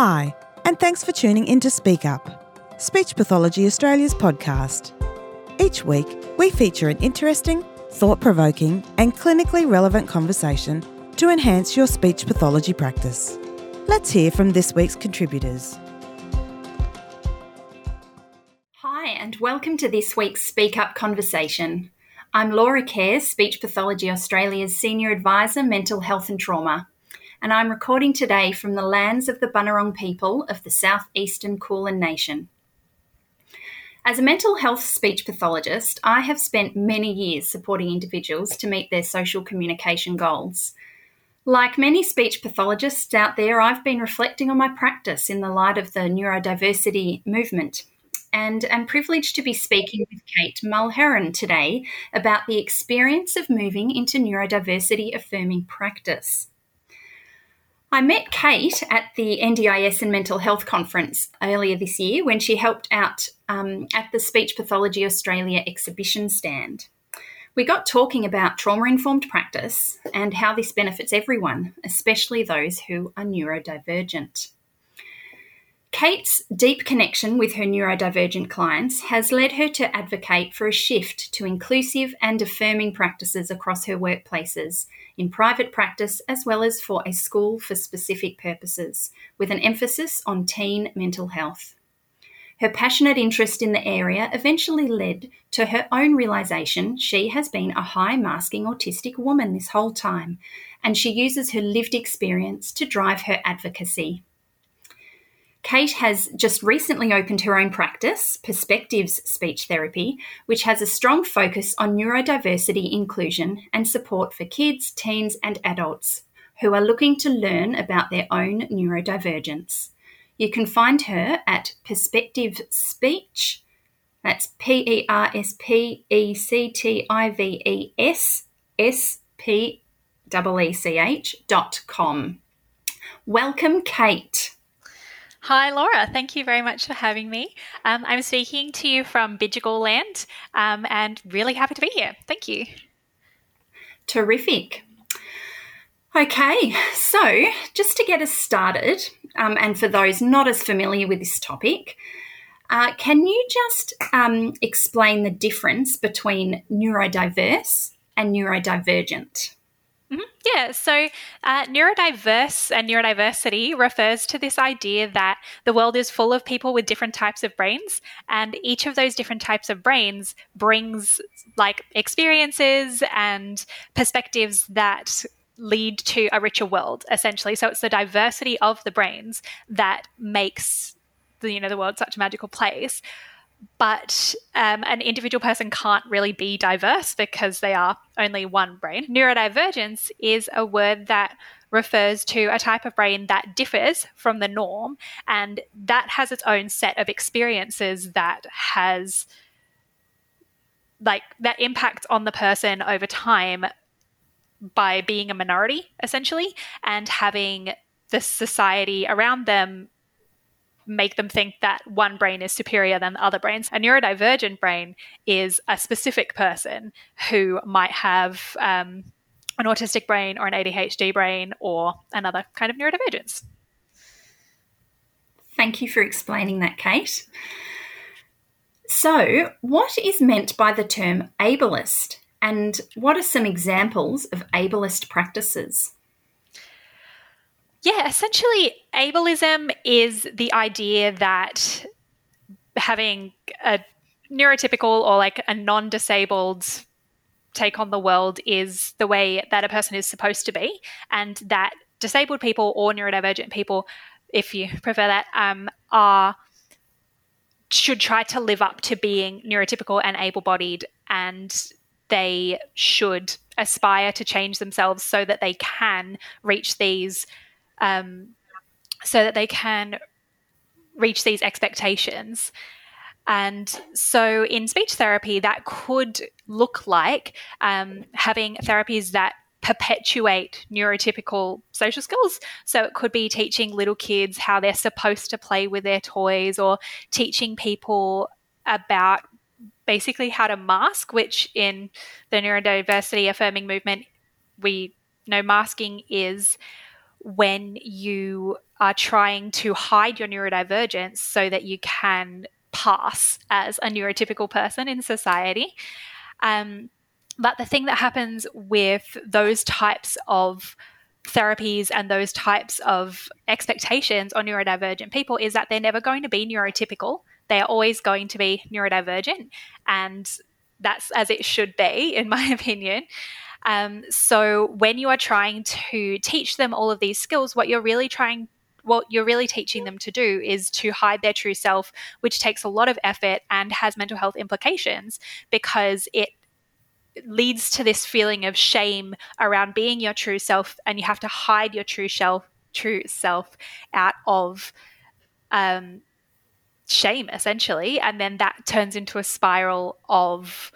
Hi, and thanks for tuning in to Speak Up, Speech Pathology Australia's podcast. Each week, we feature an interesting, thought provoking, and clinically relevant conversation to enhance your speech pathology practice. Let's hear from this week's contributors. Hi, and welcome to this week's Speak Up conversation. I'm Laura Caire, Speech Pathology Australia's Senior Advisor, Mental Health and Trauma, and I'm recording today from the lands of the Bunurong people of the southeastern Kulin Nation. As a mental health speech pathologist, I have spent many years supporting individuals to meet their social communication goals. Like many speech pathologists out there, I've been reflecting on my practice in the light of the neurodiversity movement and am privileged to be speaking with Kate Mulheron today about the experience of moving into neurodiversity affirming practice. I met Kate at the NDIS and Mental Health Conference earlier this year when she helped out um, at the Speech Pathology Australia exhibition stand. We got talking about trauma informed practice and how this benefits everyone, especially those who are neurodivergent. Kate's deep connection with her neurodivergent clients has led her to advocate for a shift to inclusive and affirming practices across her workplaces, in private practice, as well as for a school for specific purposes, with an emphasis on teen mental health. Her passionate interest in the area eventually led to her own realization she has been a high masking autistic woman this whole time, and she uses her lived experience to drive her advocacy. Kate has just recently opened her own practice, Perspectives Speech Therapy, which has a strong focus on neurodiversity inclusion and support for kids, teens, and adults who are looking to learn about their own neurodivergence. You can find her at Perspective Speech. That's P E R S P E C T I V E S S P E E C H dot com. Welcome, Kate. Hi, Laura. Thank you very much for having me. Um, I'm speaking to you from Bidjigal land um, and really happy to be here. Thank you. Terrific. Okay, so just to get us started, um, and for those not as familiar with this topic, uh, can you just um, explain the difference between neurodiverse and neurodivergent? Mm-hmm. Yeah, so uh, neurodiverse and neurodiversity refers to this idea that the world is full of people with different types of brains, and each of those different types of brains brings like experiences and perspectives that lead to a richer world, essentially. So it's the diversity of the brains that makes the you know the world such a magical place but um, an individual person can't really be diverse because they are only one brain. Neurodivergence is a word that refers to a type of brain that differs from the norm and that has its own set of experiences that has like that impacts on the person over time by being a minority essentially and having the society around them make them think that one brain is superior than the other brains. A neurodivergent brain is a specific person who might have um, an autistic brain or an ADHD brain or another kind of neurodivergence. Thank you for explaining that, Kate. So, what is meant by the term ableist, and what are some examples of ableist practices? Yeah, essentially, ableism is the idea that having a neurotypical or like a non disabled take on the world is the way that a person is supposed to be, and that disabled people or neurodivergent people, if you prefer that, um, are should try to live up to being neurotypical and able bodied, and they should aspire to change themselves so that they can reach these um, so that they can reach these expectations. And so, in speech therapy, that could look like um, having therapies that perpetuate neurotypical social skills. So, it could be teaching little kids how they're supposed to play with their toys, or teaching people about basically how to mask, which in the neurodiversity affirming movement, we know masking is when you are trying to hide your neurodivergence so that you can pass as a neurotypical person in society. Um, but the thing that happens with those types of therapies and those types of expectations on neurodivergent people is that they're never going to be neurotypical. They are always going to be neurodivergent. And that's as it should be, in my opinion. Um, so when you are trying to teach them all of these skills, what you're really trying what you're really teaching them to do is to hide their true self, which takes a lot of effort and has mental health implications because it leads to this feeling of shame around being your true self and you have to hide your true self true self out of um, shame essentially. And then that turns into a spiral of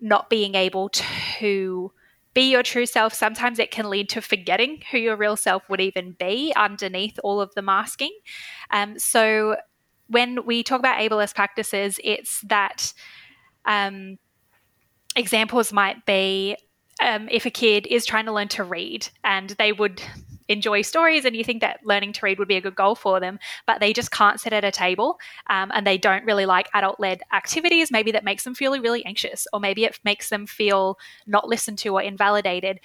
not being able to be your true self. Sometimes it can lead to forgetting who your real self would even be underneath all of the masking. Um, so when we talk about ableist practices it's that um, examples might be um, if a kid is trying to learn to read and they would enjoy stories and you think that learning to read would be a good goal for them but they just can't sit at a table um, and they don't really like adult-led activities. Maybe that makes them feel really anxious or maybe it makes them feel not listened to or invalidated.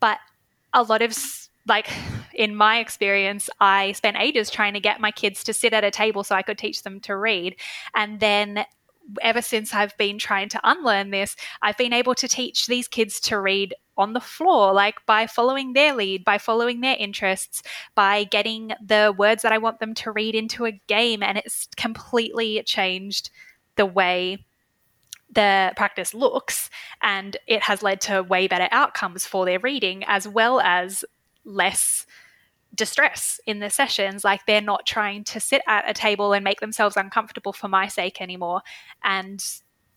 But a lot of like in my experience i spent ages trying to get my kids to sit at a table so i could teach them to read. And then ever since I've been trying to unlearn this, I've been able to teach these kids to read on the floor, like by following their lead, by following their interests, by getting the words that I want them to read into a game. And it's completely changed the way the practice looks. And it has led to way better outcomes for their reading, as well as less distress in the sessions like they're not trying to sit at a table and make themselves uncomfortable for my sake anymore. And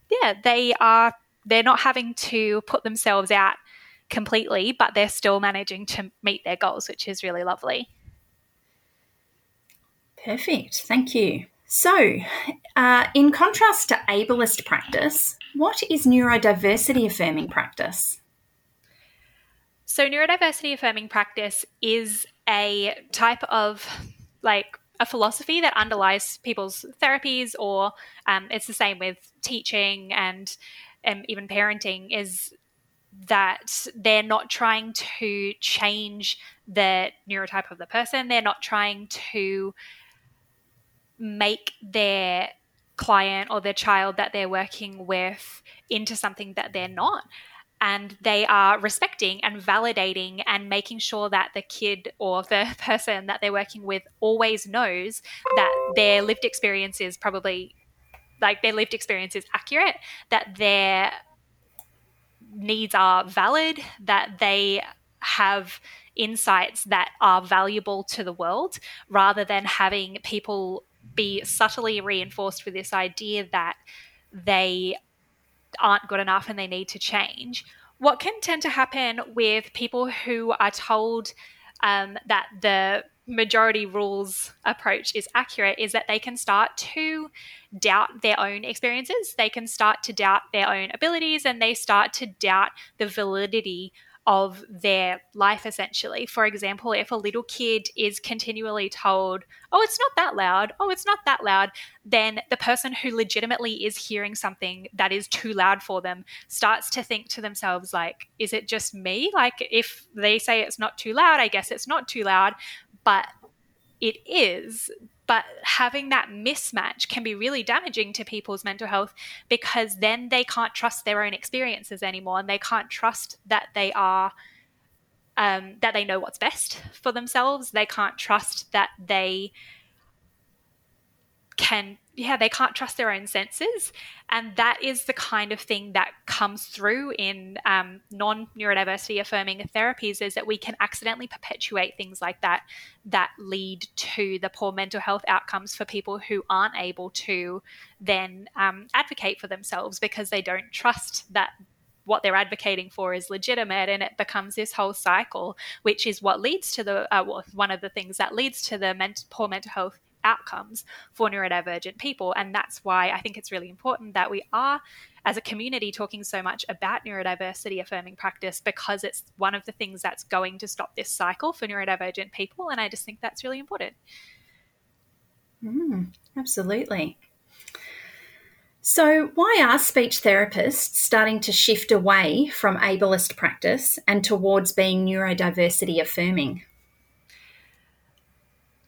yeah they are they're not having to put themselves out completely but they're still managing to meet their goals which is really lovely. Perfect. Thank you. So uh, in contrast to ableist practice what is neurodiversity affirming practice? So, neurodiversity affirming practice is a type of like a philosophy that underlies people's therapies, or um, it's the same with teaching and um, even parenting, is that they're not trying to change the neurotype of the person. They're not trying to make their client or their child that they're working with into something that they're not and they are respecting and validating and making sure that the kid or the person that they're working with always knows that their lived experience is probably like their lived experience is accurate, that their needs are valid, that they have insights that are valuable to the world rather than having people be subtly reinforced with this idea that they aren't good enough and they need to change. What can tend to happen with people who are told um, that the majority rules approach is accurate is that they can start to doubt their own experiences. They can start to doubt their own abilities and they start to doubt the validity of their life essentially. For example, if a little kid is continually told, oh, it's not that loud, oh, it's not that loud, then the person who legitimately is hearing something that is too loud for them starts to think to themselves, like, is it just me? Like, if they say it's not too loud, I guess it's not too loud. But it is but having that mismatch can be really damaging to people's mental health because then they can't trust their own experiences anymore and they can't trust that they are um, that they know what's best for themselves. They can't trust that they can yeah they can't trust their own senses and that is the kind of thing that comes through in um, non-neurodiversity affirming therapies is that we can accidentally perpetuate things like that that lead to the poor mental health outcomes for people who aren't able to then um, advocate for themselves because they don't trust that what they're advocating for is legitimate and it becomes this whole cycle which is what leads to the uh, one of the things that leads to the poor mental health outcomes for neurodivergent people. And that's why I think it's really important that we are, as a community, talking so much about neurodiversity affirming practice because it's one of the things that's going to stop this cycle for neurodivergent people. And I just think that's really important. Mm, absolutely. So, why are speech therapists starting to shift away from ableist practice and towards being neurodiversity affirming?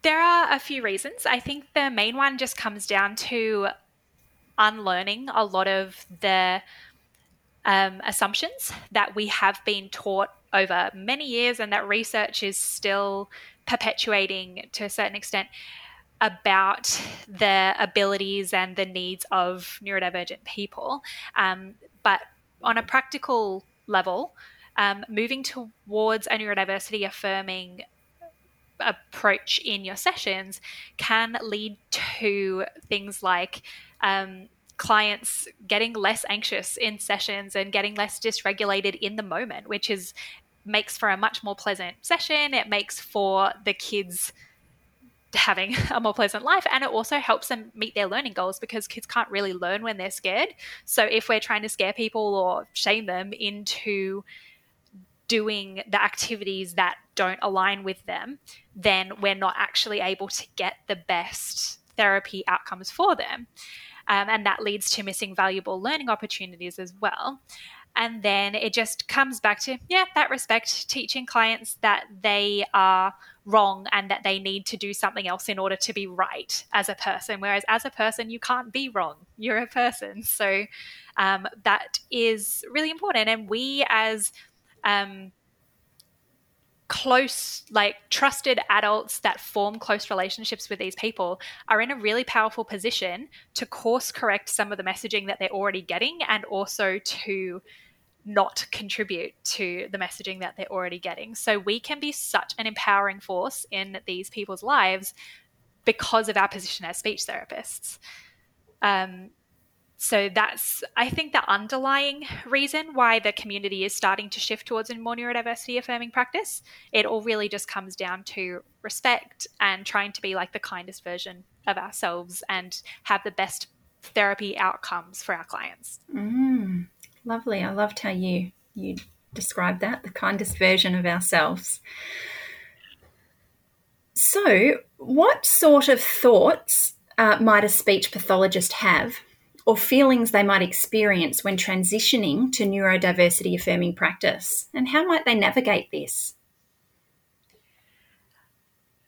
There are a few reasons. I think the main one just comes down to unlearning a lot of the um, assumptions that we have been taught over many years and that research is still perpetuating to a certain extent about the abilities and the needs of neurodivergent people. Um, but on a practical level, um, moving towards a neurodiversity affirming approach in your sessions can lead to things like um, clients getting less anxious in sessions and getting less dysregulated in the moment, which is makes for a much more pleasant session. It makes for the kids having a more pleasant life and it also helps them meet their learning goals because kids can't really learn when they're scared so if we're trying to scare people or shame them into doing the activities that don't align with them, then we're not actually able to get the best therapy outcomes for them. Um, and that leads to missing valuable learning opportunities as well. And then it just comes back to, yeah, that respect, teaching clients that they are wrong and that they need to do something else in order to be right as a person. Whereas as a person, you can't be wrong. You're a person. So um, that is really important. And we as um, close, like trusted adults that form close relationships with these people are in a really powerful position to course correct some of the messaging that they're already getting and also to not contribute to the messaging that they're already getting. So we can be such an empowering force in these people's lives because of our position as speech therapists. Um, so that's, I think, the underlying reason why the community is starting to shift towards a more neurodiversity affirming practice. It all really just comes down to respect and trying to be like the kindest version of ourselves and have the best therapy outcomes for our clients. Mm, lovely. I loved how you you described that, the kindest version of ourselves. So, what sort of thoughts uh, might a speech pathologist have or feelings they might experience when transitioning to neurodiversity affirming practice? And how might they navigate this?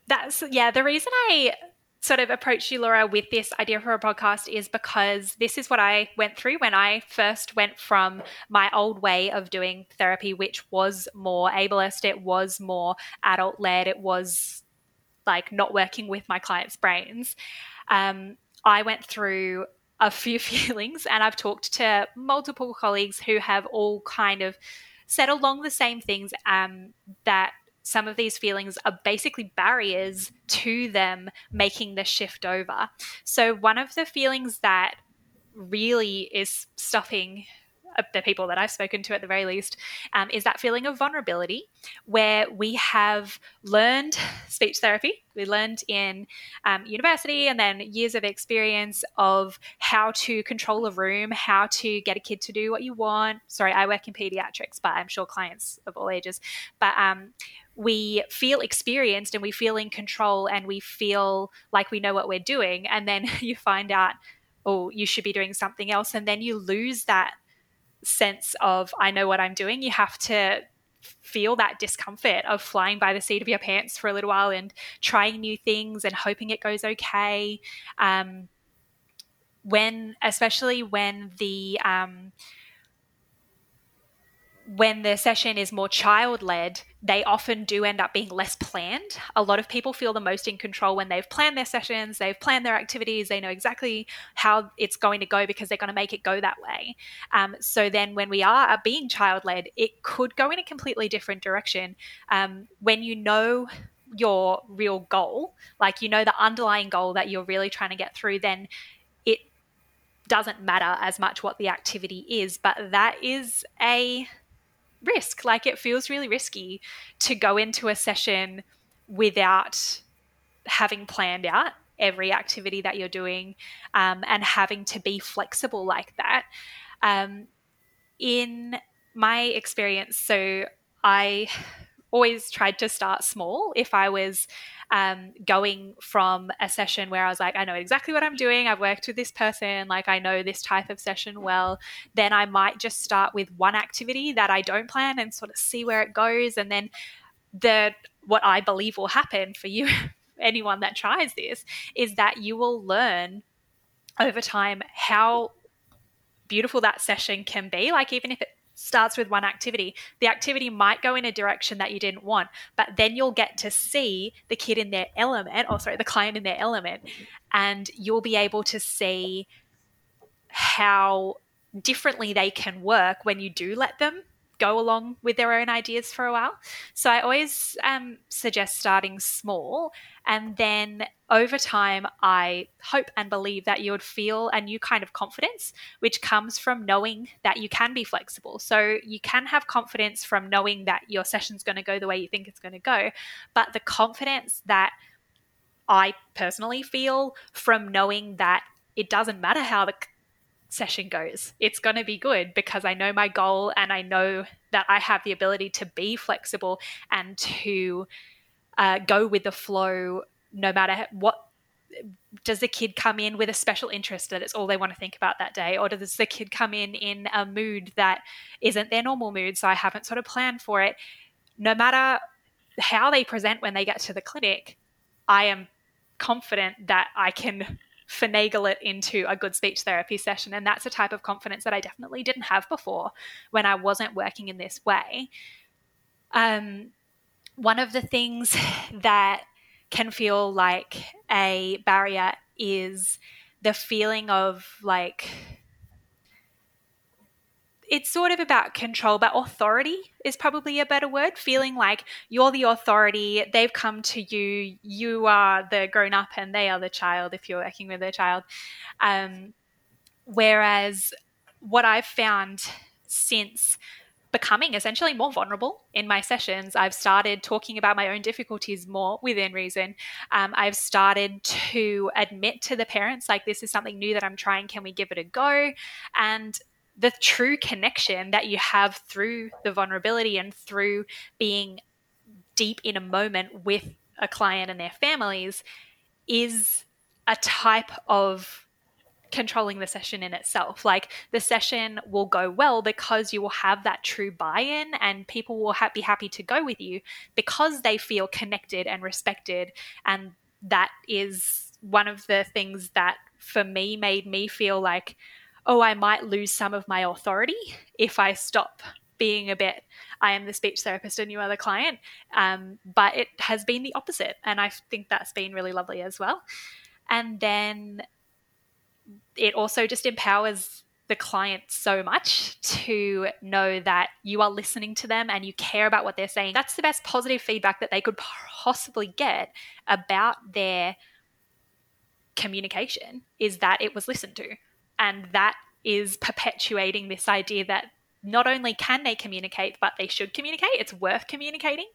That's, yeah, the reason I sort of approached you, Laura, with this idea for a podcast is because this is what I went through when I first went from my old way of doing therapy, which was more ableist, it was more adult led, it was like not working with my clients' brains. Um, I went through a few feelings, and I've talked to multiple colleagues who have all kind of said along the same things um, that some of these feelings are basically barriers to them making the shift over. So, one of the feelings that really is stopping the people that I've spoken to at the very least, um, is that feeling of vulnerability where we have learned speech therapy. We learned in um, university and then years of experience of how to control a room, how to get a kid to do what you want. Sorry, I work in pediatrics, but I'm sure clients of all ages. But um, we feel experienced and we feel in control and we feel like we know what we're doing. And then you find out, oh, you should be doing something else. And then you lose that sense of I know what I'm doing. You have to feel that discomfort of flying by the seat of your pants for a little while and trying new things and hoping it goes okay. Um, when, especially when the um, when the session is more child led, they often do end up being less planned. A lot of people feel the most in control when they've planned their sessions, they've planned their activities, they know exactly how it's going to go because they're going to make it go that way. Um, so then when we are being child led, it could go in a completely different direction. Um, when you know your real goal, like you know the underlying goal that you're really trying to get through, then it doesn't matter as much what the activity is. But that is a risk. Like it feels really risky to go into a session without having planned out every activity that you're doing um, and having to be flexible like that. Um, in my experience, so I always tried to start small. If I was um, going from a session where I was like, I know exactly what I'm doing, I've worked with this person, like I know this type of session well, then I might just start with one activity that I don't plan and sort of see where it goes. And then the what I believe will happen for you, anyone that tries this, is that you will learn over time how beautiful that session can be. Like even if it starts with one activity. The activity might go in a direction that you didn't want, but then you'll get to see the kid in their element, or sorry, the client in their element, and you'll be able to see how differently they can work when you do let them go along with their own ideas for a while. So I always um, suggest starting small. And then over time, I hope and believe that you would feel a new kind of confidence, which comes from knowing that you can be flexible. So you can have confidence from knowing that your session's going to go the way you think it's going to go. But the confidence that I personally feel from knowing that it doesn't matter how the session goes. It's going to be good because I know my goal and I know that I have the ability to be flexible and to uh, go with the flow no matter what. Does the kid come in with a special interest that it's all they want to think about that day? Or does the kid come in in a mood that isn't their normal mood? So I haven't sort of planned for it. No matter how they present when they get to the clinic, I am confident that I can finagle it into a good speech therapy session. And that's a type of confidence that I definitely didn't have before when I wasn't working in this way. Um, one of the things that can feel like a barrier is the feeling of like it's sort of about control, but authority is probably a better word. Feeling like you're the authority, they've come to you, you are the grown up, and they are the child if you're working with a child. Um, whereas what I've found since becoming essentially more vulnerable in my sessions. I've started talking about my own difficulties more within reason. Um, I've started to admit to the parents, like, this is something new that I'm trying. Can we give it a go? And the true connection that you have through the vulnerability and through being deep in a moment with a client and their families is a type of controlling the session in itself. Like the session will go well because you will have that true buy in and people will ha- be happy to go with you because they feel connected and respected. And that is one of the things that for me made me feel like oh, I might lose some of my authority if I stop being a bit, I am the speech therapist and you are the client. Um, but it has been the opposite. And I think that's been really lovely as well. And then it also just empowers the client so much to know that you are listening to them and you care about what they're saying. That's the best positive feedback that they could possibly get about their communication is that it was listened to. And that is perpetuating this idea that not only can they communicate, but they should communicate. It's worth communicating.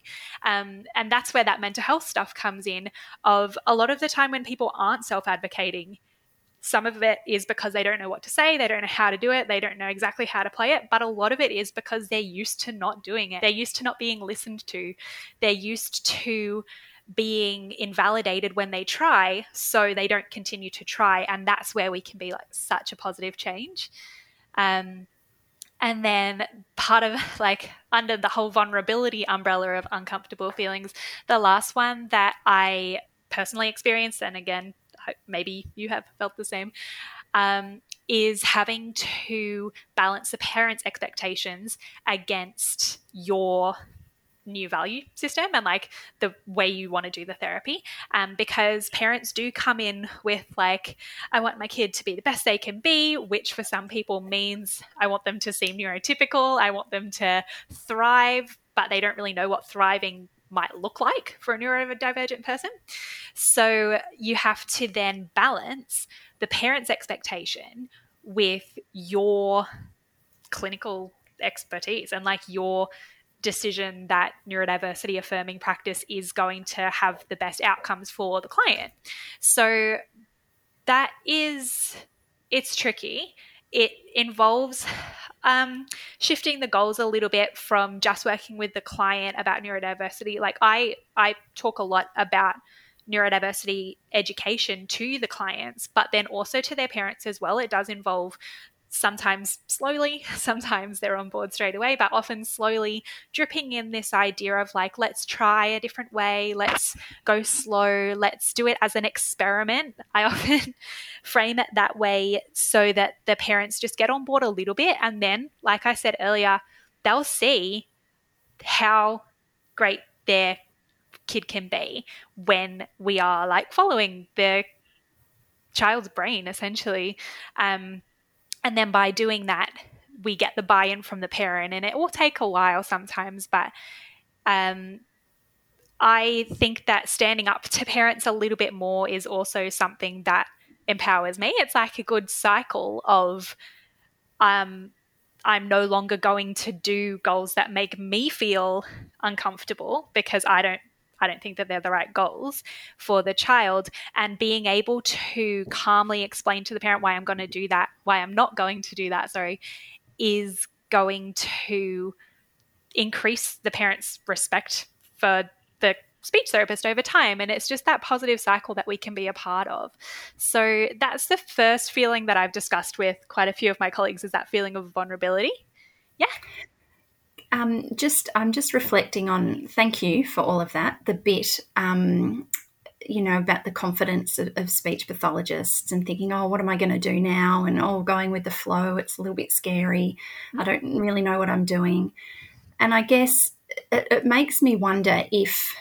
Um, and that's where that mental health stuff comes in. Of a lot of the time when people aren't self advocating, some of it is because they don't know what to say, they don't know how to do it, they don't know exactly how to play it, but a lot of it is because they're used to not doing it. They're used to not being listened to. They're used to being invalidated when they try so they don't continue to try and that's where we can be like such a positive change. Um, and then part of like under the whole vulnerability umbrella of uncomfortable feelings the last one that i personally experienced and again maybe you have felt the same um, is having to balance the parents expectations against your new value system and like the way you want to do the therapy um, because parents do come in with like i want my kid to be the best they can be which for some people means i want them to seem neurotypical i want them to thrive but they don't really know what thriving might look like for a neurodivergent person. So you have to then balance the parent's expectation with your clinical expertise and like your decision that neurodiversity affirming practice is going to have the best outcomes for the client. So that is it's tricky. It involves um, shifting the goals a little bit from just working with the client about neurodiversity. Like I, I talk a lot about neurodiversity education to the clients, but then also to their parents as well. It does involve sometimes slowly, sometimes they're on board straight away, but often slowly dripping in this idea of like, let's try a different way, let's go slow, let's do it as an experiment. I often frame it that way so that the parents just get on board a little bit. And then, like I said earlier, they'll see how great their kid can be when we are like following their child's brain essentially. Um, and then by doing that, we get the buy in from the parent. And it will take a while sometimes, but um, I think that standing up to parents a little bit more is also something that empowers me. It's like a good cycle of um, I'm no longer going to do goals that make me feel uncomfortable because I don't I don't think that they're the right goals for the child. And being able to calmly explain to the parent why I'm going to do that, why I'm not going to do that, sorry, is going to increase the parent's respect for the speech therapist over time. And it's just that positive cycle that we can be a part of. So that's the first feeling that I've discussed with quite a few of my colleagues is that feeling of vulnerability. Yeah. Um, just I'm just reflecting on. Thank you for all of that. The bit, um, you know, about the confidence of, of, speech pathologists and thinking, oh, what am I going to do now? And oh, going with the flow. It's a little bit scary. I don't really know what I'm doing. And I guess it, it makes me wonder if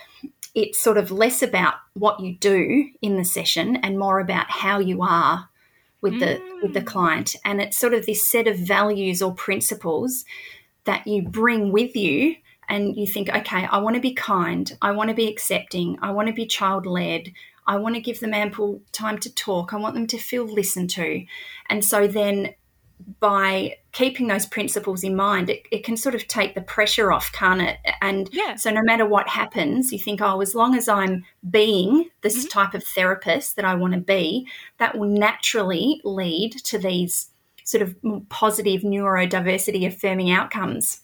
it's sort of less about what you do in the session and more about how you are with the mm. with the mm. client and it's sort of this set of values or principles that you bring with you and you think, okay, I want to be kind, I want to be accepting, I want to be child led, I want to give them ample time to talk, I want them to feel listened to. And so then by keeping those principles in mind, it, it can sort of take the pressure off, can't it? And yeah. so no matter what happens, you think, oh, as long as I'm being this mm-hmm. type of therapist that I want to be, that will naturally lead to these sort of positive neurodiversity affirming outcomes.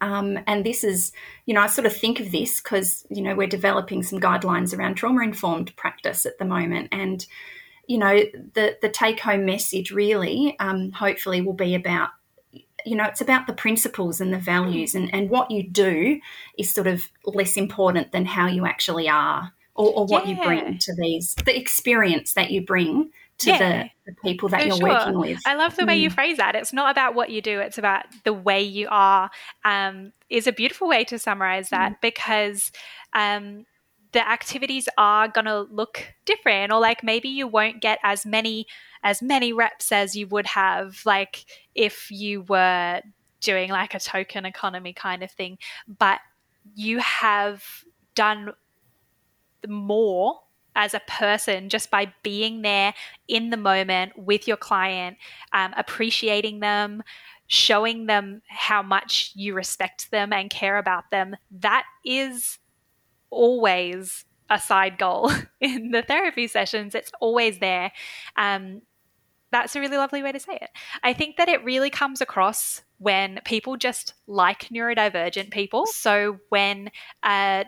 Um, and this is, you know, I sort of think of this because, you know, we're developing some guidelines around trauma informed practice at the moment. And, you know, the, the take home message really, um, hopefully, will be about, you know, it's about the principles and the values, and, and what you do is sort of less important than how you actually are or, or what yeah. you bring to these, the experience that you bring to yeah, the, the, people that you're sure. working with. I love the way mm. you phrase that. It's not about what you do, it's about the way you are, um, is a beautiful way to summarize that mm. because um, the activities are going to look different or like maybe you won't get as many as many reps as you would have like if you were doing like a token economy kind of thing but you have done more as a person just by being there in the moment with your client, um, appreciating them, showing them how much you respect them and care about them. That is always a side goal in the therapy sessions. It's always there. Um, that's a really lovely way to say it. I think that it really comes across when people just like neurodivergent people. So when a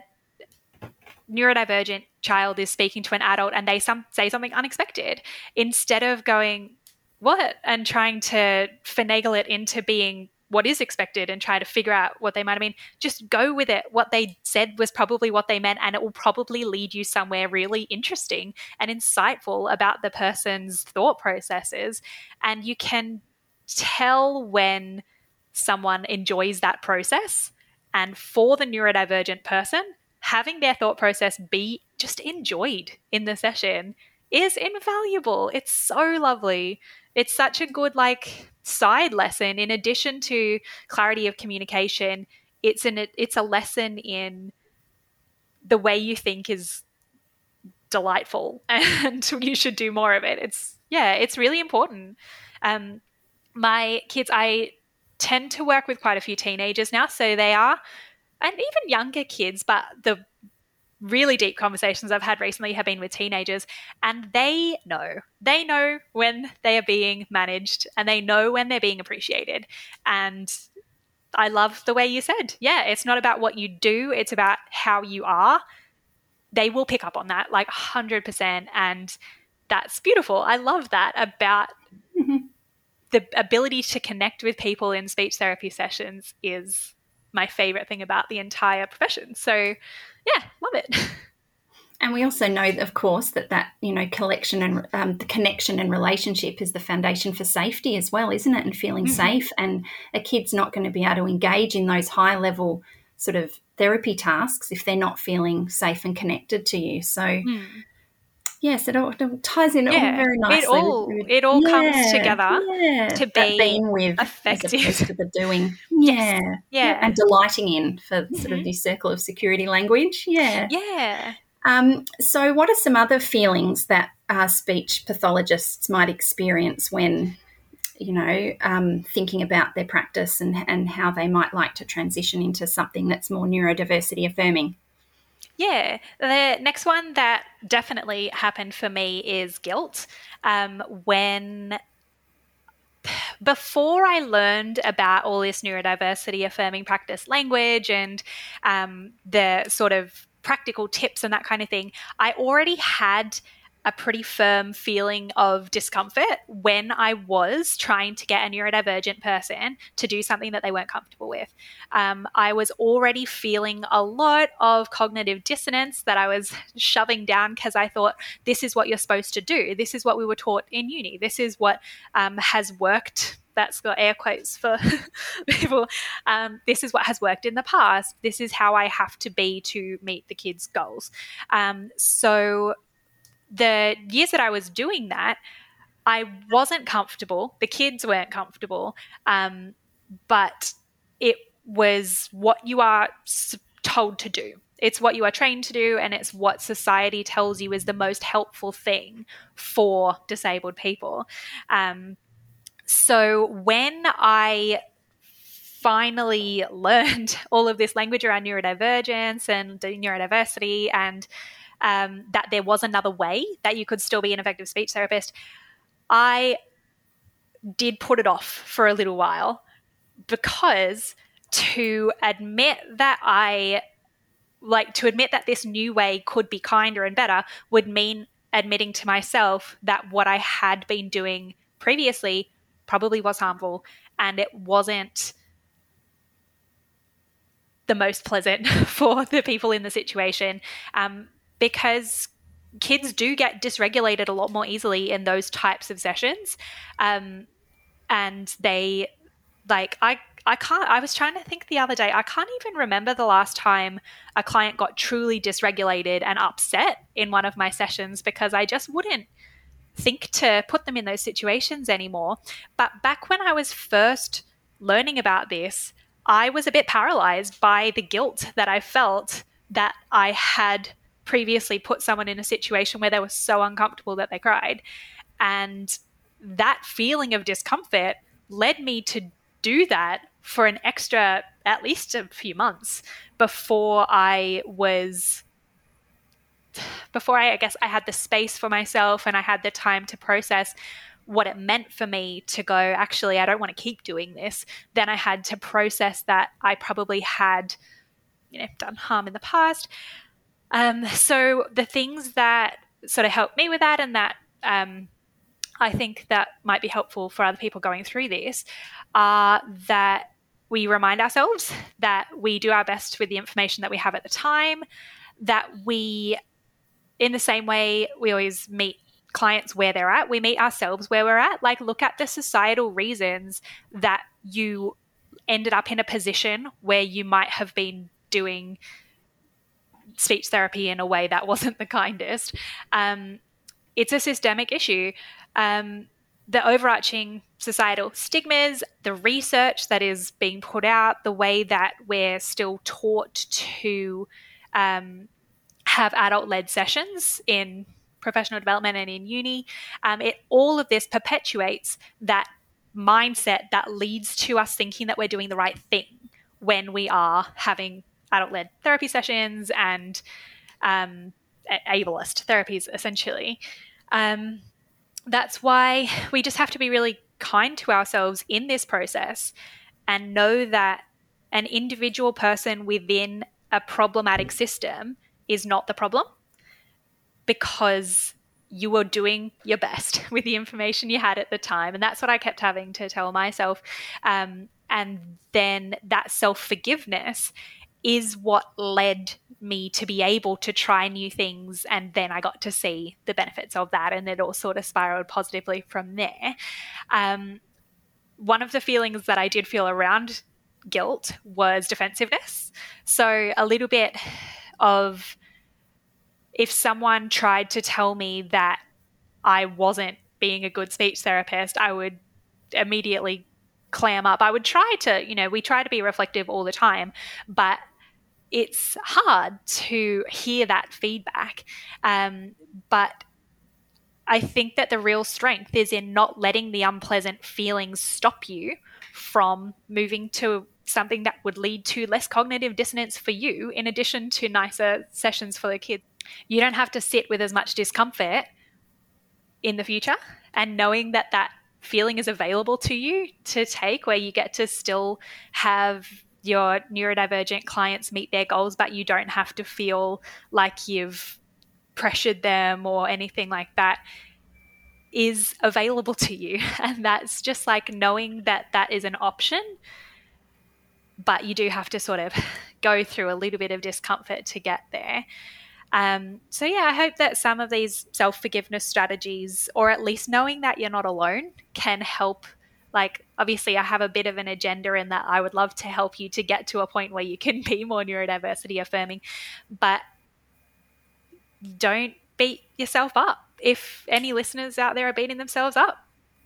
neurodivergent child is speaking to an adult and they some, say something unexpected, instead of going, what? And trying to finagle it into being what is expected and try to figure out what they might have mean, just go with it. What they said was probably what they meant, and it will probably lead you somewhere really interesting and insightful about the person's thought processes. And you can tell when someone enjoys that process. And for the neurodivergent person, having their thought process be just enjoyed in the session is invaluable. It's so lovely. It's such a good like side lesson in addition to clarity of communication. It's an it's a lesson in the way you think is delightful and you should do more of it. It's yeah, it's really important. Um my kids I tend to work with quite a few teenagers now, so they are and even younger kids, but the really deep conversations I've had recently have been with teenagers, and they know. They know when they are being managed and they know when they're being appreciated. And I love the way you said, yeah, it's not about what you do, it's about how you are. They will pick up on that like 100%. And that's beautiful. I love that about mm-hmm. the ability to connect with people in speech therapy sessions is my favorite thing about the entire profession. So, yeah, love it. And we also know, of course, that that you know collection and um, the connection and relationship is the foundation for safety as well, isn't it? And feeling mm-hmm. safe. And a kid's not going to be able to engage in those high level sort of therapy tasks if they're not feeling safe and connected to you. So. Mm. Yes, it all, it ties in yeah. all very nicely. It all, it all yeah, comes together yeah. to be being with effective. as opposed to the doing. Yeah. yeah. And delighting in for mm-hmm. sort of mm-hmm. this circle of security language. Yeah. Yeah. Um, so, what are some other feelings that uh, speech pathologists might experience when, you know, um, thinking about their practice and, and how they might like to transition into something that's more neurodiversity affirming? Yeah, the next one that definitely happened for me is guilt. Um, when before I learned about all this neurodiversity affirming practice language and um, the sort of practical tips and that kind of thing, I already had a pretty firm feeling of discomfort when I was trying to get a neurodivergent person to do something that they weren't comfortable with. Um, I was already feeling a lot of cognitive dissonance that I was shoving down because I thought, this is what you're supposed to do. This is what we were taught in uni. This is what um, has worked that's got air quotes for people. Um, this is what has worked in the past. This is how I have to be to meet the kids' goals. Um, so the years that I was doing that, I wasn't comfortable. The kids weren't comfortable, um, but it was what you are told to do. It's what you are trained to do, and it's what society tells you is the most helpful thing for disabled people. Um, so when I finally learned all of this language around neurodivergence and neurodiversity and um, that there was another way that you could still be an effective speech therapist, I did put it off for a little while because to admit that I like to admit that this new way could be kinder and better would mean admitting to myself that what I had been doing previously probably was harmful and it wasn't the most pleasant for the people in the situation. Um, because kids do get dysregulated a lot more easily in those types of sessions um, and they like i I can't. I was trying to think the other day. I can't even remember the last time a client got truly dysregulated and upset in one of my sessions because I just wouldn't think to put them in those situations anymore. But back when I was first learning about this, I was a bit paralyzed by the guilt that I felt that I had previously put someone in a situation where they were so uncomfortable that they cried. And that feeling of discomfort led me to do that for an extra, at least a few months before I was before I, I guess I had the space for myself and I had the time to process what it meant for me to go, actually, I don't want to keep doing this, then I had to process that I probably had, you know, done harm in the past. Um, so the things that sort of helped me with that and that um, I think that might be helpful for other people going through this are that we remind ourselves that we do our best with the information that we have at the time, that we in the same way we always meet clients where they're at, we meet ourselves where we're at. Like, look at the societal reasons that you ended up in a position where you might have been doing speech therapy in a way that wasn't the kindest. Um, it's a systemic issue. Um, the overarching societal stigmas, the research that is being put out, the way that we're still taught to um, have adult led sessions in professional development and in uni. Um, it all of this perpetuates that mindset that leads to us thinking that we're doing the right thing when we are having adult led therapy sessions and um, ableist therapies, essentially. Um, that's why we just have to be really kind to ourselves in this process and know that an individual person within a problematic system is not the problem because you were doing your best with the information you had at the time. And that's what I kept having to tell myself. Um, and then that self forgiveness is what led me to be able to try new things. And then I got to see the benefits of that. And it all sort of spiraled positively from there. Um, one of the feelings that I did feel around guilt was defensiveness. So a little bit of if someone tried to tell me that I wasn't being a good speech therapist, I would immediately clam up. I would try to, you know, we try to be reflective all the time, but it's hard to hear that feedback. Um, but I think that the real strength is in not letting the unpleasant feelings stop you from moving to something that would lead to less cognitive dissonance for you, in addition to nicer sessions for the kids. You don't have to sit with as much discomfort in the future, and knowing that that feeling is available to you to take, where you get to still have your neurodivergent clients meet their goals, but you don't have to feel like you've pressured them or anything like that is available to you. And that's just like knowing that that is an option, but you do have to sort of go through a little bit of discomfort to get there. Um, so, yeah, I hope that some of these self forgiveness strategies, or at least knowing that you're not alone, can help. Like, obviously, I have a bit of an agenda in that I would love to help you to get to a point where you can be more neurodiversity affirming, but don't beat yourself up. If any listeners out there are beating themselves up,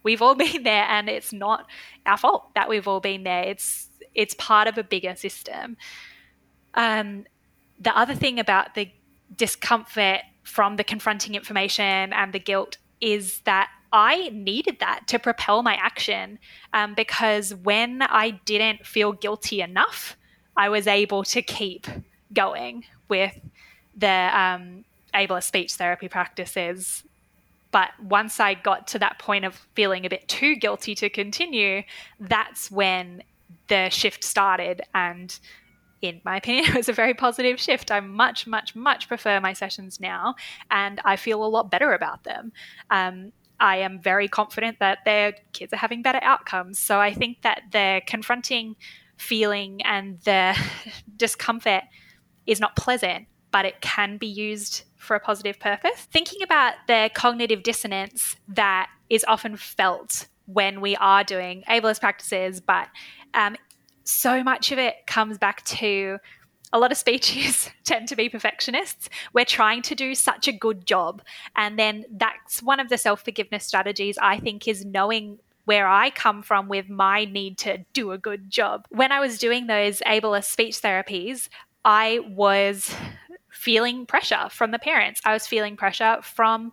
we've all been there, and it's not our fault that we've all been there. It's it's part of a bigger system. Um, the other thing about the discomfort from the confronting information and the guilt is that I needed that to propel my action um, because when I didn't feel guilty enough, I was able to keep going with the um, ableist speech therapy practices. But once I got to that point of feeling a bit too guilty to continue, that's when the shift started and in my opinion, it was a very positive shift. I much, much, much prefer my sessions now, and I feel a lot better about them. Um, I am very confident that their kids are having better outcomes. So I think that the confronting feeling and the discomfort is not pleasant, but it can be used for a positive purpose. Thinking about the cognitive dissonance that is often felt when we are doing ableist practices, but um, so much of it comes back to a lot of speeches tend to be perfectionists. We're trying to do such a good job. And then that's one of the self forgiveness strategies, I think, is knowing where I come from with my need to do a good job. When I was doing those ableist speech therapies, I was feeling pressure from the parents. I was feeling pressure from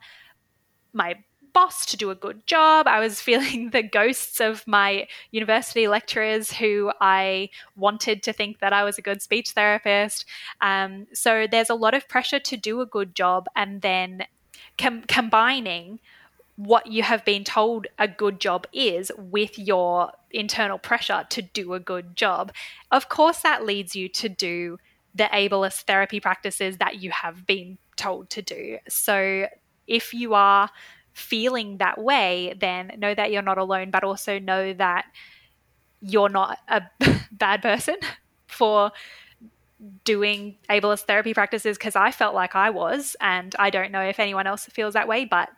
my boss to do a good job. I was feeling the ghosts of my university lecturers who I wanted to think that I was a good speech therapist. Um, so there's a lot of pressure to do a good job and then com- combining what you have been told a good job is with your internal pressure to do a good job. Of course, that leads you to do the ableist therapy practices that you have been told to do. So if you are feeling that way, then know that you're not alone, but also know that you're not a bad person for doing ableist therapy practices because I felt like I was, and I don't know if anyone else feels that way, but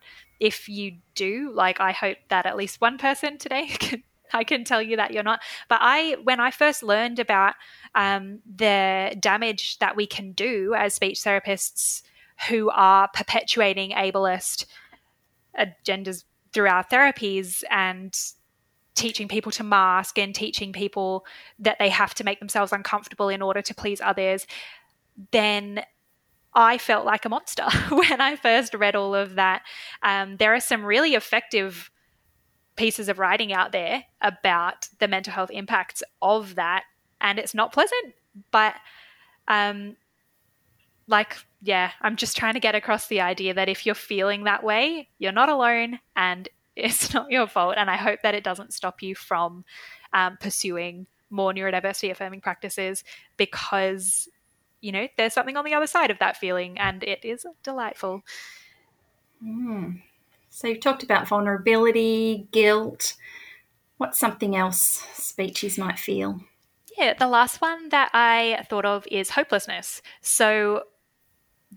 if you do, like I hope that at least one person today can I can tell you that you're not. But I, when I first learned about um, the damage that we can do as speech therapists who are perpetuating ableist agendas through our therapies and teaching people to mask and teaching people that they have to make themselves uncomfortable in order to please others, then I felt like a monster when I first read all of that. Um, there are some really effective pieces of writing out there about the mental health impacts of that, and it's not pleasant, but Um, like, yeah, I'm just trying to get across the idea that if you're feeling that way, you're not alone and it's not your fault. And I hope that it doesn't stop you from um, pursuing more neurodiversity affirming practices because, you know, there's something on the other side of that feeling and it is delightful. Mm. So you've talked about vulnerability, guilt. What's something else speechies might feel? Yeah, the last one that I thought of is hopelessness. So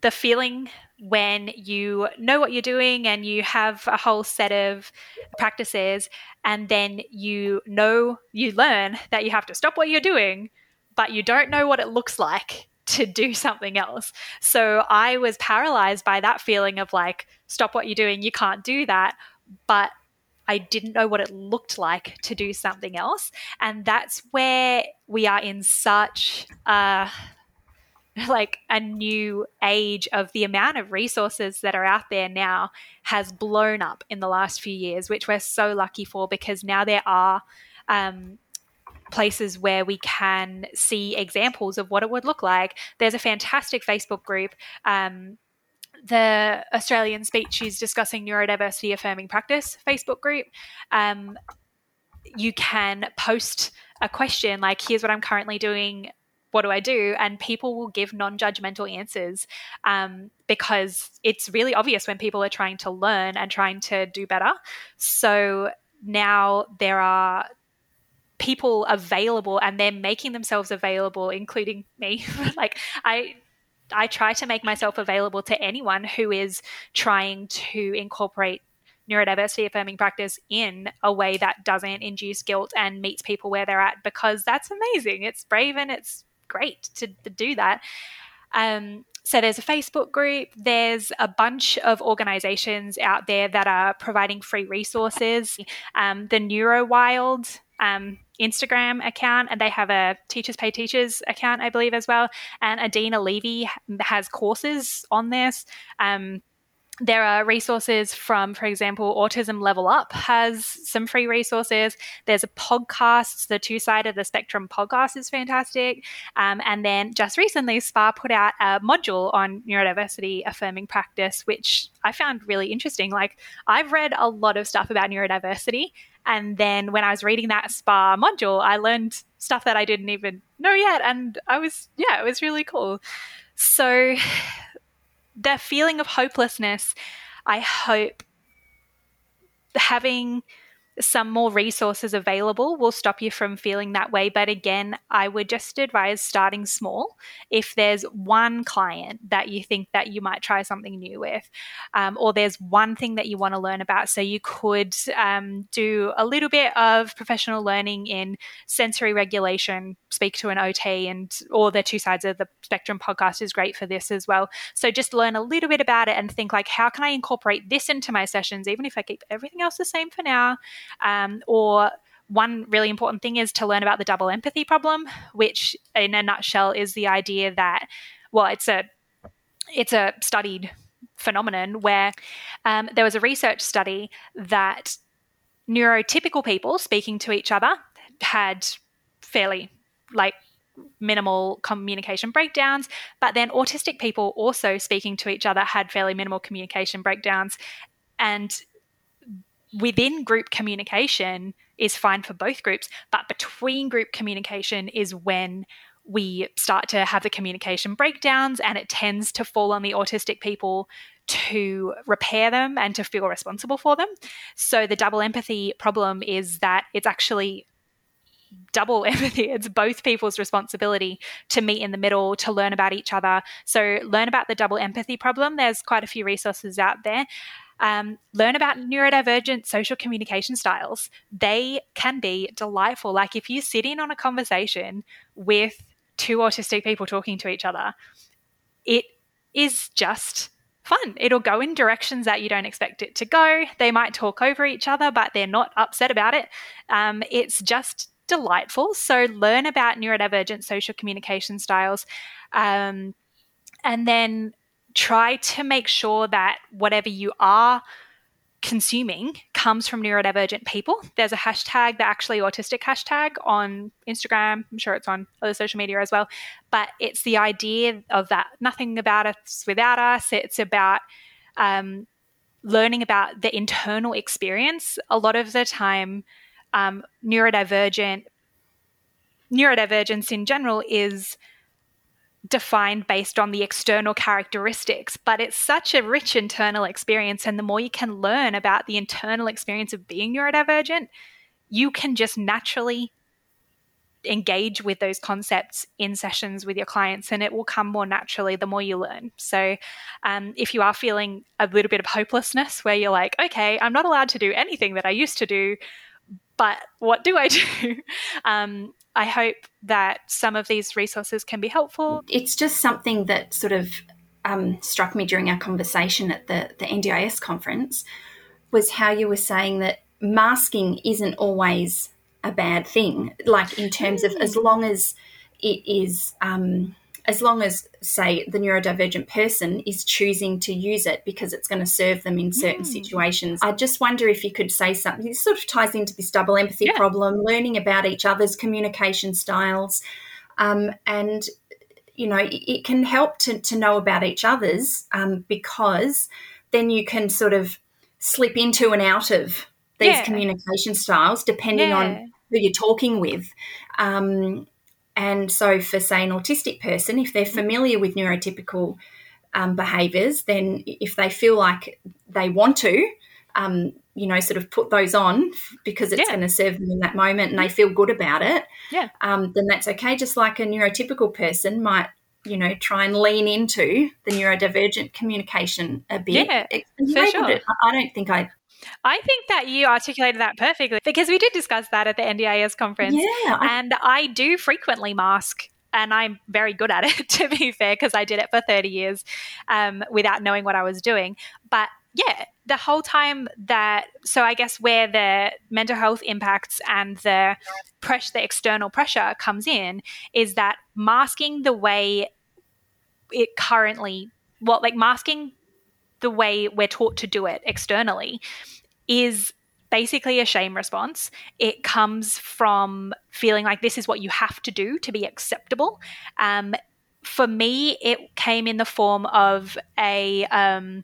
the feeling when you know what you're doing and you have a whole set of practices and then you know you learn that you have to stop what you're doing but you don't know what it looks like to do something else so i was paralyzed by that feeling of like stop what you're doing you can't do that but I didn't know what it looked like to do something else. And that's where we are in such a like a new age of the amount of resources that are out there now has blown up in the last few years, which we're so lucky for because now there are um, places where we can see examples of what it would look like. There's a fantastic Facebook group. Um, the Australian Speechies discussing neurodiversity affirming practice Facebook group. Um, you can post a question like, here's what I'm currently doing what do I do? And people will give non judgmental answers um, because it's really obvious when people are trying to learn and trying to do better. So now there are people available and they're making themselves available, including me. like, I. I try to make myself available to anyone who is trying to incorporate neurodiversity affirming practice in a way that doesn't induce guilt and meets people where they're at because that's amazing. It's brave and it's great to, to do that. Um, so there's a Facebook group, there's a bunch of organizations out there that are providing free resources. Um, the NeuroWild um, Instagram account, and they have a Teachers Pay Teachers account, I believe, as well. And Adina Levy has courses on this. Um, there are resources from, for example, Autism Level Up has some free resources. There's a podcast, the Two Side of the Spectrum podcast is fantastic. Um, and then just recently, SPA put out a module on neurodiversity affirming practice, which I found really interesting. Like, I've read a lot of stuff about neurodiversity. And then when I was reading that SPA module, I learned stuff that I didn't even know yet. And I was, yeah, it was really cool. So, the feeling of hopelessness, I hope having some more resources available will stop you from feeling that way. But again, I would just advise starting small. If there's one client that you think that you might try something new with, um, or there's one thing that you want to learn about, so you could um, do a little bit of professional learning in sensory regulation, speak to an OT, and or the two sides of the spectrum podcast is great for this as well. So just learn a little bit about it and think like, how can I incorporate this into my sessions, even if I keep everything else the same for now um, or one really important thing is to learn about the double empathy problem, which in a nutshell is the idea that, well, it's a it's a studied phenomenon where um, there was a research study that neurotypical people speaking to each other had fairly like minimal communication breakdowns, but then autistic people also speaking to each other had fairly minimal communication breakdowns. And within group communication is fine for both groups, but between group communication is when we start to have the communication breakdowns and it tends to fall on the autistic people to repair them and to feel responsible for them. So the double empathy problem is that it's actually double empathy. It's both people's responsibility to meet in the middle, to learn about each other. So, learn about the double empathy problem. There's quite a few resources out there. Um, learn about neurodivergent social communication styles. They can be delightful. Like if you sit in on a conversation with two autistic people talking to each other, it is just fun. It'll go in directions that you don't expect it to go. They might talk over each other, but they're not upset about it. Um, it's just delightful. So learn about neurodivergent social communication styles. Um, and then try to make sure that whatever you are consuming comes from neurodivergent people. There's a hashtag, the actually autistic hashtag on Instagram. I'm sure it's on other social media as well. But it's the idea of that nothing about us without us. It's about um, learning about the internal experience. A lot of the time, um, neurodivergent neurodivergence in general is defined based on the external characteristics, but it's such a rich internal experience. And the more you can learn about the internal experience of being neurodivergent, you can just naturally engage with those concepts in sessions with your clients and it will come more naturally the more you learn so um, if you are feeling a little bit of hopelessness where you're like okay i'm not allowed to do anything that i used to do but what do i do um, I hope that some of these resources can be helpful. It's just something that sort of um, struck me during our conversation at the, the NDIS conference was how you were saying that masking isn't always a bad thing, like in terms of as long as it is. Um, as long as, say, the neurodivergent person is choosing to use it because it's going to serve them in certain mm. situations. I just wonder if you could say something. This sort of ties into this double empathy yeah. problem, learning about each other's communication styles. Um, and, you know, it, it, can help to, to know about each other's um, because then you can sort of slip into and out of these yeah. communication styles depending yeah. on who you're talking with. Um, and so, for say an autistic person, if they're familiar with neurotypical um, behaviours, then if they feel like they want to, um, you know, sort of put those on because it's yeah. going to serve them in that moment and they feel good about it, yeah. Um, then that's okay. Just like a neurotypical person might, you know, try and lean into the neurodivergent communication a bit. Yeah, for sure. I don't think I I think that you articulated that perfectly because we did discuss that at the NDIS conference. Yeah. And I do frequently mask and I'm very good at it, to be fair, because I did it for 30 years um, without knowing what I was doing. But yeah, the whole time that, so I guess where the mental health impacts and the pressure, the external pressure comes in is that masking the way it currently, well, like masking the way we're taught to do it externally is basically a shame response. It comes from feeling like this is what you have to do to be acceptable. Um, for me, it came in the form of a um,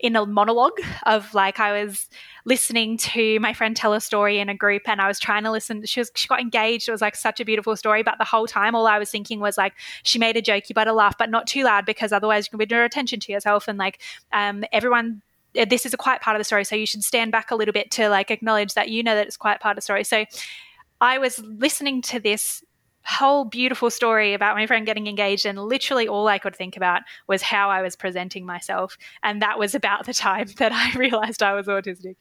in a monologue of like I was listening to my friend tell a story in a group and I was trying to listen. She was she got engaged. It was like such a beautiful story. But the whole time all I was thinking was like she made a joke, you better laugh, but not too loud because otherwise you can draw attention to yourself and like um, everyone this is a quiet part of the story. So you should stand back a little bit to like acknowledge that you know that it's quite part of the story. So I was listening to this whole beautiful story about my friend getting engaged and literally all I could think about was how I was presenting myself and that was about the time that I realized I was autistic.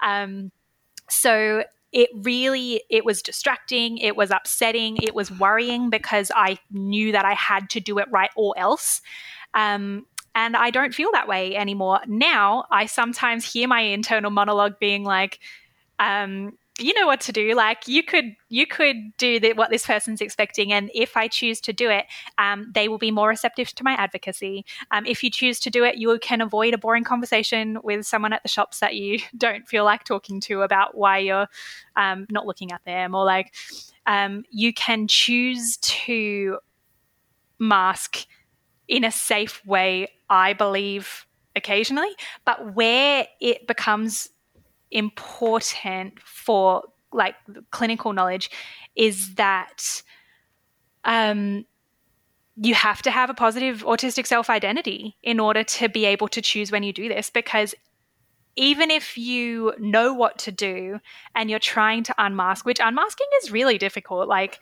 Um, so it really it was distracting it was upsetting it was worrying because I knew that I had to do it right or else. Um, and I don't feel that way anymore. Now I sometimes hear my internal monologue being like um, you know what to do. Like you could you could do the, what this person's expecting and if i choose to do it um, they will be more receptive to my advocacy. Um, if you choose to do it you can avoid a boring conversation with someone at the shops that you don't feel like talking to about why you're um, not looking at them or like um, you can choose to mask in a safe way i believe occasionally but where it becomes important for like clinical knowledge is that um, you have to have a positive autistic self identity in order to be able to choose when you do this because even if you know what to do and you're trying to unmask, which unmasking is really difficult, like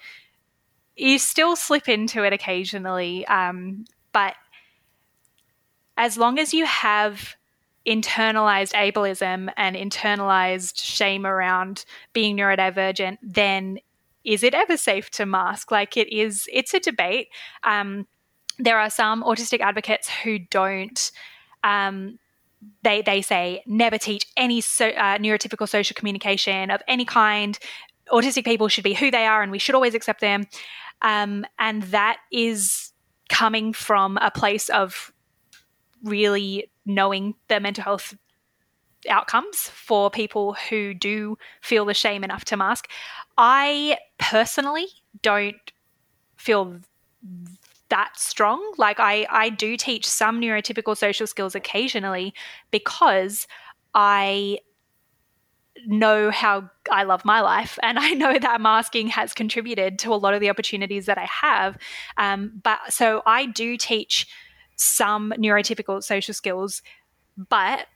you still slip into it occasionally. Um, but as long as you have internalized ableism and internalized shame around being neurodivergent, then is it ever safe to mask? Like it is, it's a debate. Um, there are some autistic advocates who don't. Um, they they say never teach any so, uh, neurotypical social communication of any kind. Autistic people should be who they are, and we should always accept them. Um, and that is coming from a place of really knowing the mental health outcomes for people who do feel the shame enough to mask. I personally don't feel that strong. Like I I do teach some neurotypical social skills occasionally because I know how I love my life, and I know that masking has contributed to a lot of the opportunities that I have. Um, but so I do teach some neurotypical social skills, but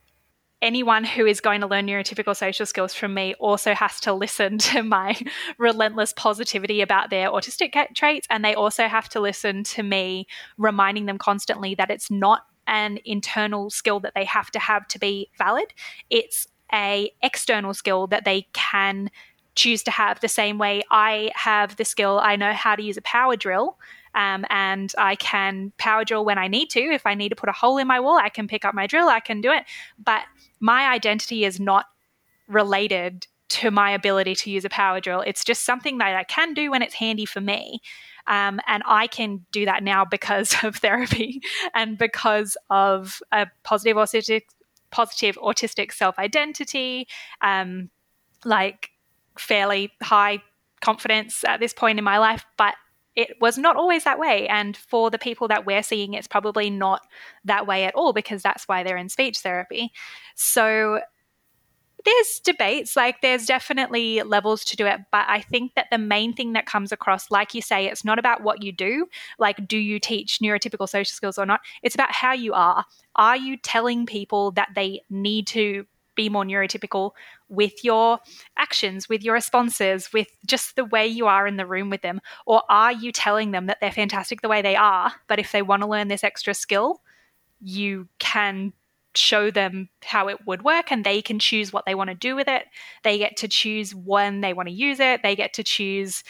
anyone who is going to learn neurotypical social skills from me also has to listen to my relentless positivity about their autistic traits. And they also have to listen to me reminding them constantly that it's not an internal skill that they have to have to be valid. It's a external skill that they can choose to have the same way I have the skill I know how to use a power drill um, and I can power drill when I need to. If I need to put a hole in my wall, I can pick up my drill, I can do it. But my identity is not related to my ability to use a power drill. It's just something that I can do when it's handy for me. Um, and I can do that now because of therapy and because of a positive autistic, positive autistic self identity, um, like fairly high confidence at this point in my life. But it was not always that way. And for the people that we're seeing, it's probably not that way at all because that's why they're in speech therapy. So there's debates, like there's definitely levels to do it. But I think that the main thing that comes across, like you say, it's not about what you do, like do you teach neurotypical social skills or not? It's about how you are. Are you telling people that they need to be more neurotypical with your actions, with your responses, with just the way you are in the room with them? Or are you telling them that they're fantastic the way they are, but if they want to learn this extra skill, you can show them how it would work and they can choose what they want to do with it. They get to choose when they want to use it. They get to choose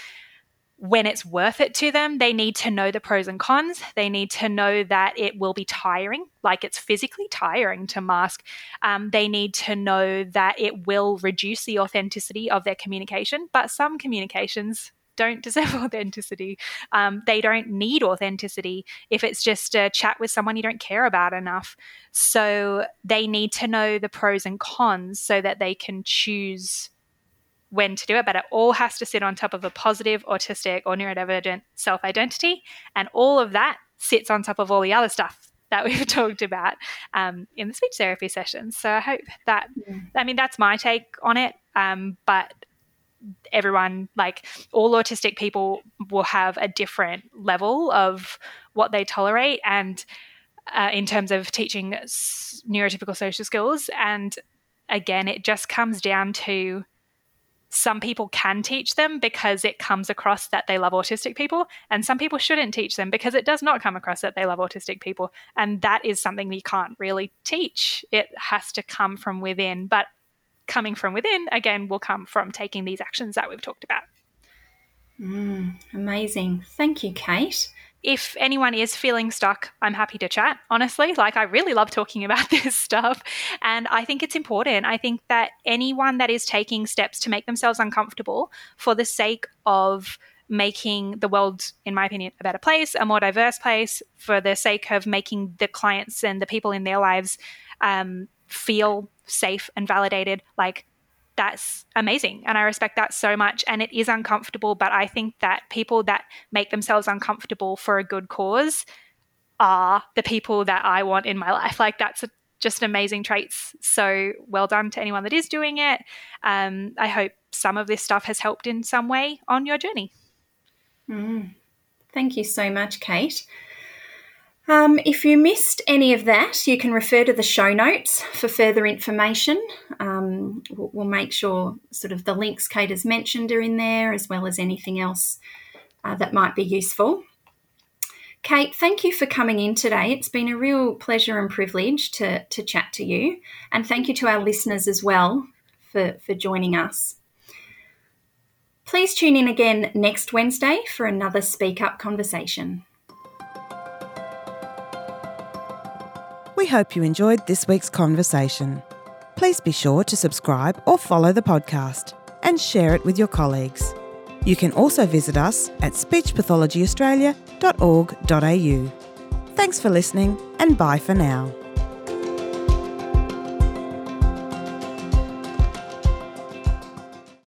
when it's worth it to them, they need to know the pros and cons. They need to know that it will be tiring, like it's physically tiring to mask. Um, they need to know that it will reduce the authenticity of their communication. But some communications don't deserve authenticity. Um, they don't need authenticity if it's just a chat with someone you don't care about enough. So they need to know the pros and cons so that they can choose when to do it, but it all has to sit on top of a positive autistic or neurodivergent self identity. And all of that sits on top of all the other stuff that we've talked about um, in the speech therapy sessions. So I hope that, yeah. I mean, that's my take on it. Um, but everyone, like all autistic people, will have a different level of what they tolerate. And uh, in terms of teaching neurotypical social skills. And again, it just comes down to some people can teach them because it comes across that they love autistic people, and some people shouldn't teach them because it does not come across that they love autistic people. And that is something you can't really teach. It has to come from within. But coming from within, again, will come from taking these actions that we've talked about. Mm, amazing. Thank you, Kate if anyone is feeling stuck, I'm happy to chat, honestly. Like, I really love talking about this stuff. And I think it's important. I think that anyone that is taking steps to make themselves uncomfortable for the sake of making the world, in my opinion, a better place, a more diverse place, for the sake of making the clients and the people in their lives um, feel safe and validated, like, that's amazing and i respect that so much and it is uncomfortable but i think that people that make themselves uncomfortable for a good cause are the people that i want in my life. Like that's a, just amazing traits. So well done to anyone that is doing it. Um, i hope some of this stuff has helped in some way on your journey. Mm. thank you so much kate um, if you missed any of that, you can refer to the show notes for further information. Um, we'll, make sure sort of the links Kate has mentioned are in there, as well as anything else uh, that might be useful. Kate, thank you for coming in today. It's been a real pleasure and privilege to, to chat to you. And thank you to our listeners as well for, for joining us. Please tune in again next Wednesday for another Speak Up conversation. We hope you enjoyed this week's conversation. Please be sure to subscribe or follow the podcast and share it with your colleagues. You can also visit us at speechpathologyaustralia.org.au. Thanks for listening and bye for now.